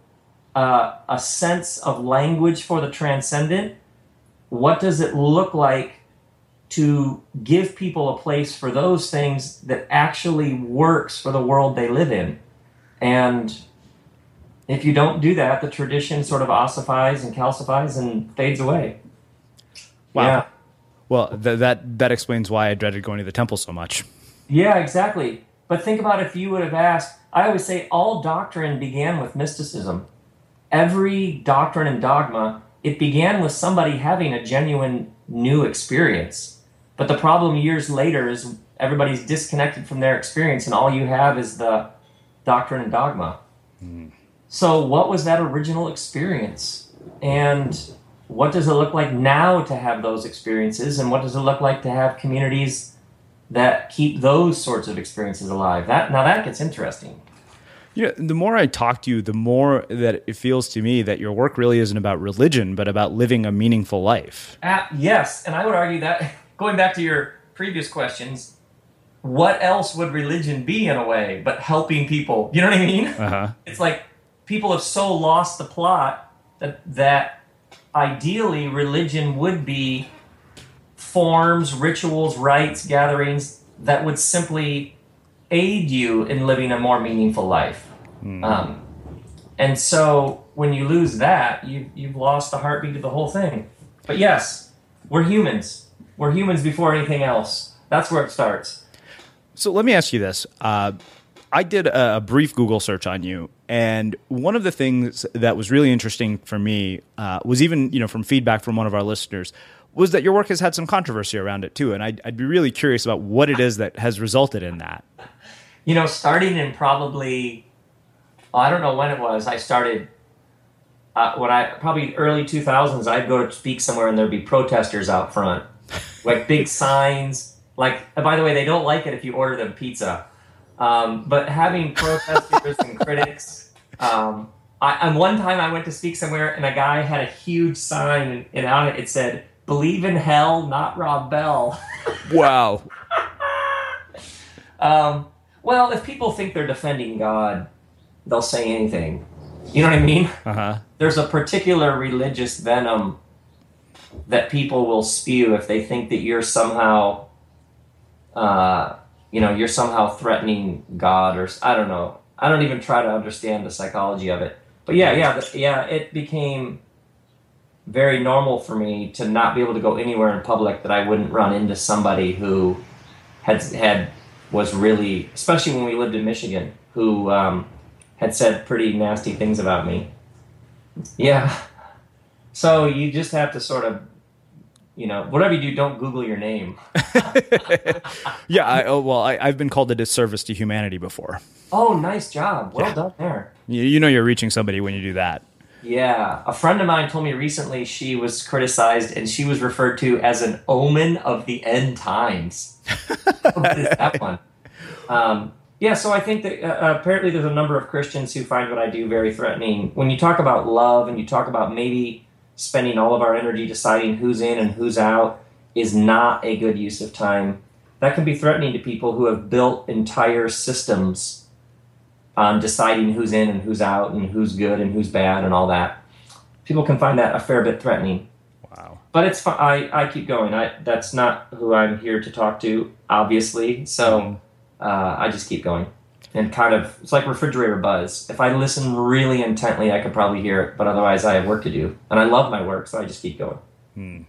uh, a sense of language for the transcendent? What does it look like to give people a place for those things that actually works for the world they live in? And if you don't do that, the tradition sort of ossifies and calcifies and fades away.
Wow. Yeah. Well, th- that that explains why I dreaded going to the temple so much.
Yeah, exactly. But think about if you would have asked. I always say all doctrine began with mysticism. Every doctrine and dogma it began with somebody having a genuine new experience. But the problem years later is everybody's disconnected from their experience, and all you have is the doctrine and dogma. Mm. So, what was that original experience? And what does it look like now to have those experiences? And what does it look like to have communities that keep those sorts of experiences alive? That now that gets interesting.
You know, the more I talk to you, the more that it feels to me that your work really isn't about religion, but about living a meaningful life.
Uh, yes, and I would argue that going back to your previous questions, what else would religion be in a way but helping people? You know what I mean? Uh-huh. It's like people have so lost the plot that that ideally religion would be forms, rituals, rites, gatherings that would simply aid you in living a more meaningful life. Mm. Um, and so when you lose that, you, you've lost the heartbeat of the whole thing. But yes, we're humans. We're humans before anything else. That's where it starts.
So let me ask you this. Uh, I did a, a, brief Google search on you, and one of the things that was really interesting for me uh, was even you know from feedback from one of our listeners was that your work has had some controversy around it too, and I'd, I'd be really curious about what it is that has resulted in that.
You know, starting in probably I don't know when it was. I started uh, when I probably early two thousands. I'd go to speak somewhere, and there'd be protesters out front, like big signs. Like, by the way, they don't like it if you order them pizza um, but having protesters and critics, um, I, and one time I went to speak somewhere and a guy had a huge sign and on it it said "Believe in hell, not Rob Bell."
Wow.
um, well, if people think they're defending God, they'll say anything. You know what I mean? Uh-huh. There's a particular religious venom that people will spew if they think that you're somehow uh, you know you're somehow threatening God or I don't know. I don't even try to understand the psychology of it. But yeah, yeah, yeah. It became very normal for me to not be able to go anywhere in public that I wouldn't run into somebody who had had was really, especially when we lived in Michigan, who um, had said pretty nasty things about me. Yeah. So you just have to sort of you know, whatever you do, don't Google your name.
yeah, I, oh, well, I, have been called a disservice to humanity before.
Oh, nice job. Well yeah. done there.
You, you know you're reaching somebody when you do that.
Yeah. A friend of mine told me recently she was criticized and she was referred to as an omen of the end times. what is that one? Um, Yeah, so I think that uh, apparently there's a number of Christians who find what I do very threatening. When you talk about love and you talk about maybe spending all of our energy deciding who's in and who's out is not a good use of time, that can be threatening to people who have built entire systems on deciding who's in and who's out and who's good and who's bad and all that. People can find that a fair bit threatening.
Wow.
But it's fine. I, I keep going. I, that's not who I'm here to talk to, obviously. So uh, I just keep going. And kind of, it's like refrigerator buzz. If I listen really intently, I could probably hear it, but otherwise I have work to do. And I love my work, so I just keep going. Hmm.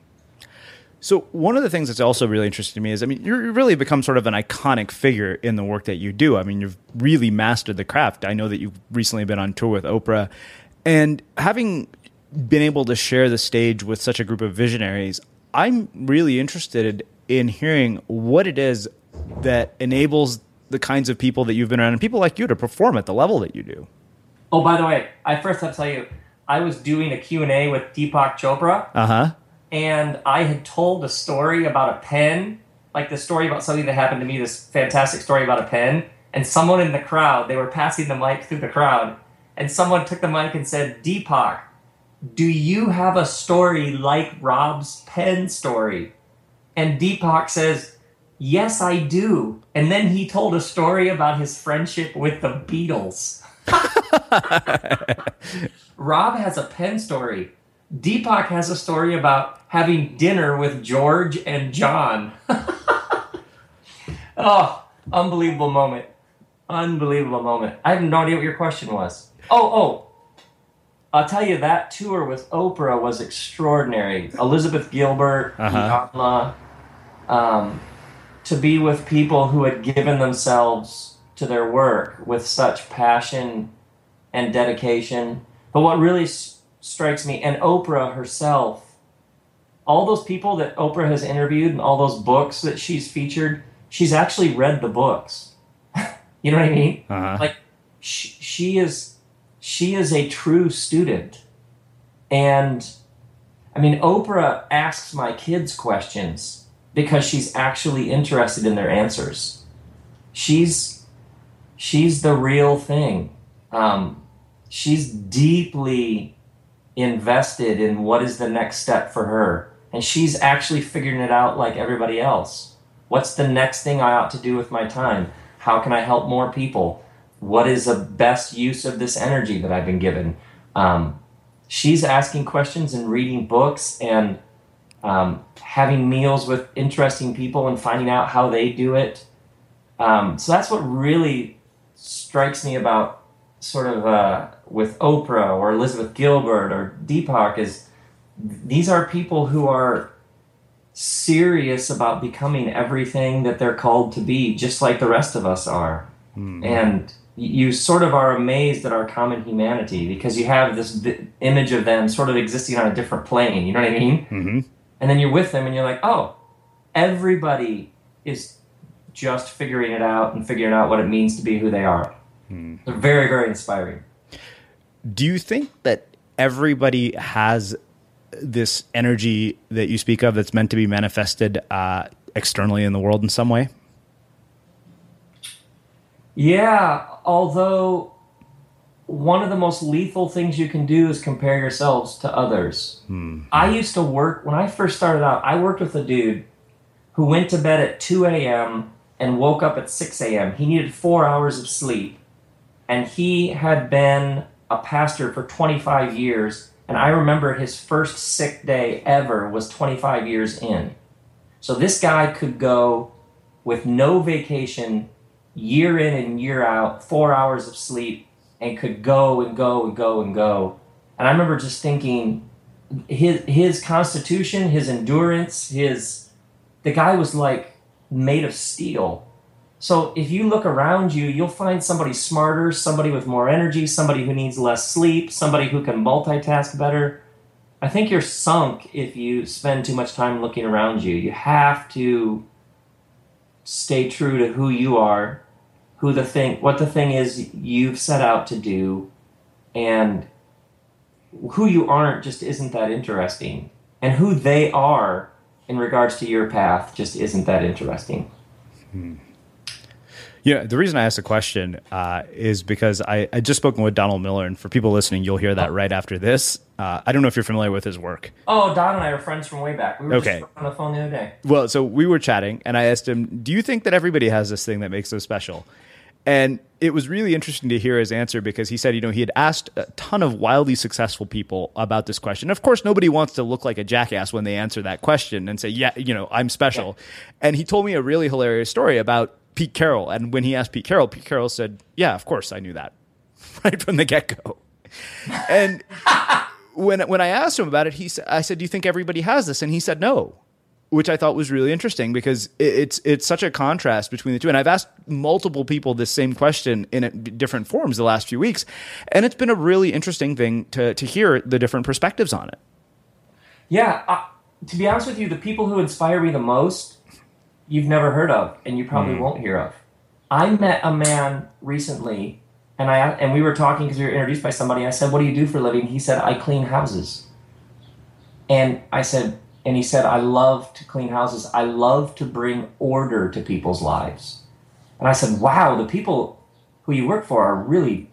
So one of the things that's also really interesting to me is, I mean, you've really become sort of an iconic figure in the work that you do. I mean, you've really mastered the craft. I know that you've recently been on tour with Oprah, and having been able to share the stage with such a group of visionaries, I'm really interested in hearing what it is that enables the kinds of people that you've been around and people like you to perform at the level that you do.
Oh, by the way, I first have to tell you, I was doing a Q&A with Deepak Chopra,
Uh huh.
and I had told a story about a pen, like the story about something that happened to me, this fantastic story about a pen, and someone in the crowd, they were passing the mic through the crowd, and someone took the mic and said, Deepak, do you have a story like Rob's pen story? And Deepak says, Yes, I do. And then he told a story about his friendship with the Beatles. Rob has a pen story. Deepak has a story about having dinner with George and John. oh, unbelievable moment. Unbelievable moment. I have no idea what your question was. Oh, oh. I'll tell you that tour with Oprah was extraordinary. Elizabeth Gilbert,
Uh-huh.
Um, to be with people who had given themselves to their work with such passion and dedication. But what really s- strikes me, and Oprah herself, all those people that Oprah has interviewed and all those books that she's featured, she's actually read the books. you know what I mean?
Uh-huh.
Like she, she is she is a true student. And I mean Oprah asks my kids questions because she's actually interested in their answers. She's she's the real thing. Um, she's deeply invested in what is the next step for her. And she's actually figuring it out like everybody else. What's the next thing I ought to do with my time? How can I help more people? What is the best use of this energy that I've been given? Um, she's asking questions and reading books and um, having meals with interesting people and finding out how they do it. Um, so that's what really strikes me about sort of uh, with Oprah or Elizabeth Gilbert or Deepak is these are people who are serious about becoming everything that they're called to be, just like the rest of us are. And you sort of are amazed at our common humanity because you have this image of them sort of existing on a different plane. You know what I mean?
Mm-hmm.
And then you're with them and you're like, oh, everybody is just figuring it out and figuring out what it means to be who they are. They're very, very inspiring.
Do you think that everybody has this energy that you speak of that's meant to be manifested uh, externally in the world in some way?
Yeah, although one of the most lethal things you can do is compare yourselves to others. Hmm. I used to work, when I first started out, I worked with a dude who went to bed at 2 a.m. and woke up at 6 a.m. He needed four hours of sleep. And he had been a pastor for 25 years. And I remember his first sick day ever was 25 years in. So this guy could go with no vacation year in and year out, four hours of sleep, and could go and go and go and go. And I remember just thinking, his his constitution, his endurance, his the guy was like made of steel. So if you look around you, you'll find somebody smarter, somebody with more energy, somebody who needs less sleep, somebody who can multitask better. I think you're sunk if you spend too much time looking around you. You have to stay true to who you are, who the thing, what the thing is you've set out to do, and who you aren't just isn't that interesting, and who they are in regards to your path just isn't that interesting.
Yeah, the reason I asked the question uh, is because I, I just spoken with Donald Miller, and for people listening, you'll hear that right after this. Uh, I don't know if you're familiar with his work.
Oh, Don and I are friends from way back. We were okay. on the phone the other day.
Well, so we were chatting, and I asked him, "Do you think that everybody has this thing that makes them special?" And it was really interesting to hear his answer because he said, you know, he had asked a ton of wildly successful people about this question. Of course, nobody wants to look like a jackass when they answer that question and say, yeah, you know, I'm special. Yeah. And he told me a really hilarious story about Pete Carroll. And when he asked Pete Carroll, Pete Carroll said, Yeah, of course I knew that right from the get go. And when when I asked him about it, he said, I said, Do you think everybody has this? And he said, No. Which I thought was really interesting because it's it's such a contrast between the two. And I've asked multiple people this same question in different forms the last few weeks, and it's been a really interesting thing to to hear the different perspectives on it.
Yeah, uh, to be honest with you, the people who inspire me the most you've never heard of and you probably mm. won't hear of. I met a man recently and I and we were talking because we were introduced by somebody. I said, "What do you do for a living?" He said, "I clean houses." And I said, and he said, "I love to clean houses. I love to bring order to people's lives." And I said, "Wow, the people who you work for are really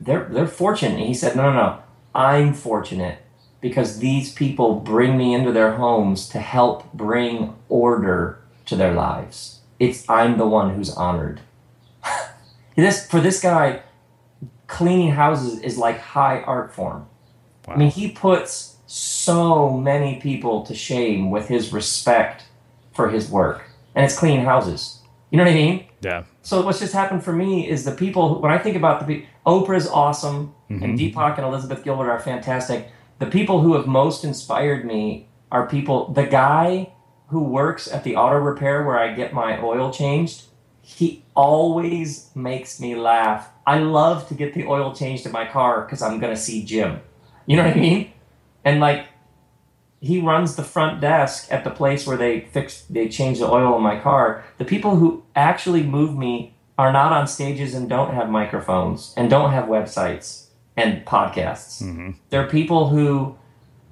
they're they're fortunate." And he said, "No, no, no. I'm fortunate because these people bring me into their homes to help bring order to their lives. It's I'm the one who's honored. this for this guy, cleaning houses is like high art form. Wow. I mean, he puts so many people to shame with his respect for his work, and it's clean houses. You know what I mean?
Yeah.
So what's just happened for me is the people. When I think about the people, Oprah's awesome, mm-hmm. and Deepak and Elizabeth Gilbert are fantastic. The people who have most inspired me are people. The guy who works at the auto repair where I get my oil changed, he always makes me laugh. I love to get the oil changed in my car because I'm going to see Jim. You know what I mean? And like, he runs the front desk at the place where they fix, they change the oil in my car. The people who actually move me are not on stages and don't have microphones and don't have websites and podcasts. Mm-hmm. They're people who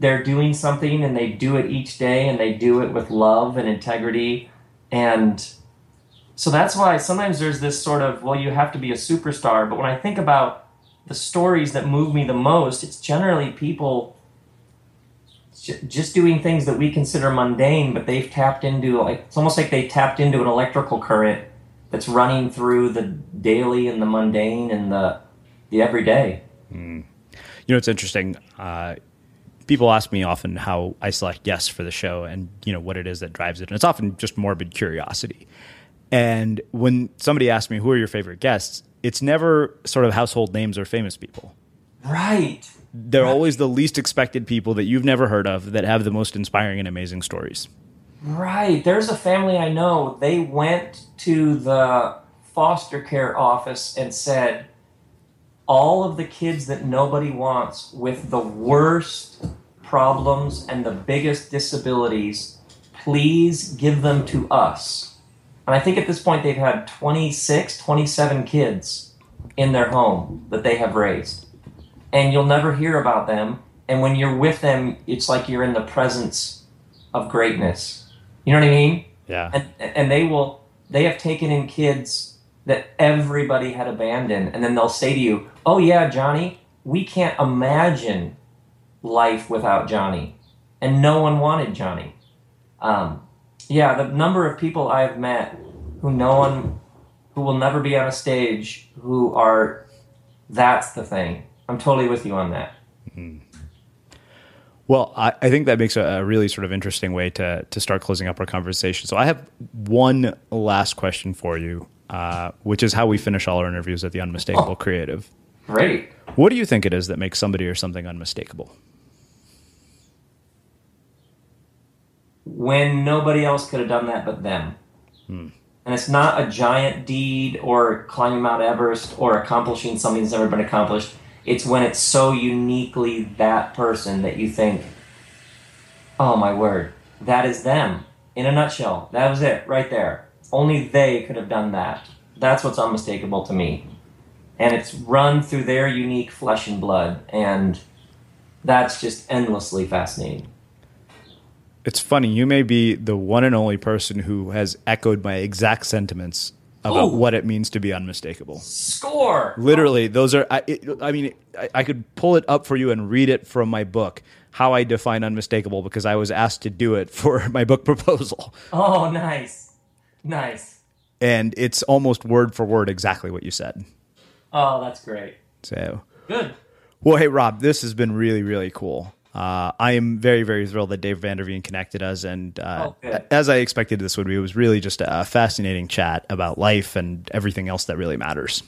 they're doing something and they do it each day and they do it with love and integrity and so that's why sometimes there's this sort of well you have to be a superstar but when i think about the stories that move me the most it's generally people just doing things that we consider mundane but they've tapped into like it's almost like they tapped into an electrical current that's running through the daily and the mundane and the the everyday mm.
you know it's interesting uh, people ask me often how I select guests for the show and you know what it is that drives it, and it's often just morbid curiosity. And when somebody asks me who are your favorite guests, it's never sort of household names or famous people.
Right.
They're
right.
always the least expected people that you've never heard of that have the most inspiring and amazing stories.
Right. There's a family I know. They went to the foster care office and said, all of the kids that nobody wants with the worst problems and the biggest disabilities, please give them to us. And I think at this point they've had 26, 27 kids in their home that they have raised. And you'll never hear about them. And when you're with them, it's like you're in the presence of greatness. You know what I mean?
Yeah.
And, and they will, they have taken in kids that everybody had abandoned. And then they'll say to you, Oh, yeah, Johnny, we can't imagine life without Johnny, and no one wanted Johnny. Um, yeah, the number of people I've met who no one, who will never be on a stage, who are, that's the thing. I'm totally with you on that. Mm-hmm.
Well, I, I, think that makes a, a, really sort of interesting way to to start closing up our conversation. So I have one last question for you, uh, which is how we finish all our interviews at the Unmistakable oh, Creative.
Great.
What do you think it is that makes somebody or something unmistakable?
when nobody else could have done that but them. Hmm. And it's not a giant deed or climbing Mount Everest or accomplishing something that's never been accomplished. It's when it's so uniquely that person that you think, oh my word, that is them in a nutshell. That was it right there. Only they could have done that. That's what's unmistakable to me. And it's run through their unique flesh and blood. And that's just endlessly fascinating
it's funny. You may be the one and only person who has echoed my exact sentiments about
Ooh.
what it means to be unmistakable.
Score.
Literally, those are. I, it, I mean, I, I could pull it up for you and read it from my book, how I define unmistakable, because I was asked to do it for my book proposal,
Oh, nice. Nice.
and it's almost word for word exactly what you said.
Oh, that's great.
So,
Good.
well, hey Rob, this has been really, really cool. Uh, I am very, very thrilled that Dave Vanderveen connected us, and uh,
good.
as I expected this would be, it was really just a fascinating chat about life and everything else that really matters.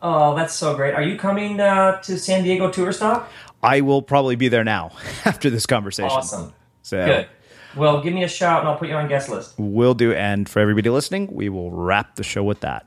Oh, that's so great. Are you coming uh, to San Diego tour stop?
I will probably be there now after this conversation.
Awesome.
So
Good. Well, give me a shout and I'll put you on guest list.
We'll do. And for everybody listening, we will wrap the show with that.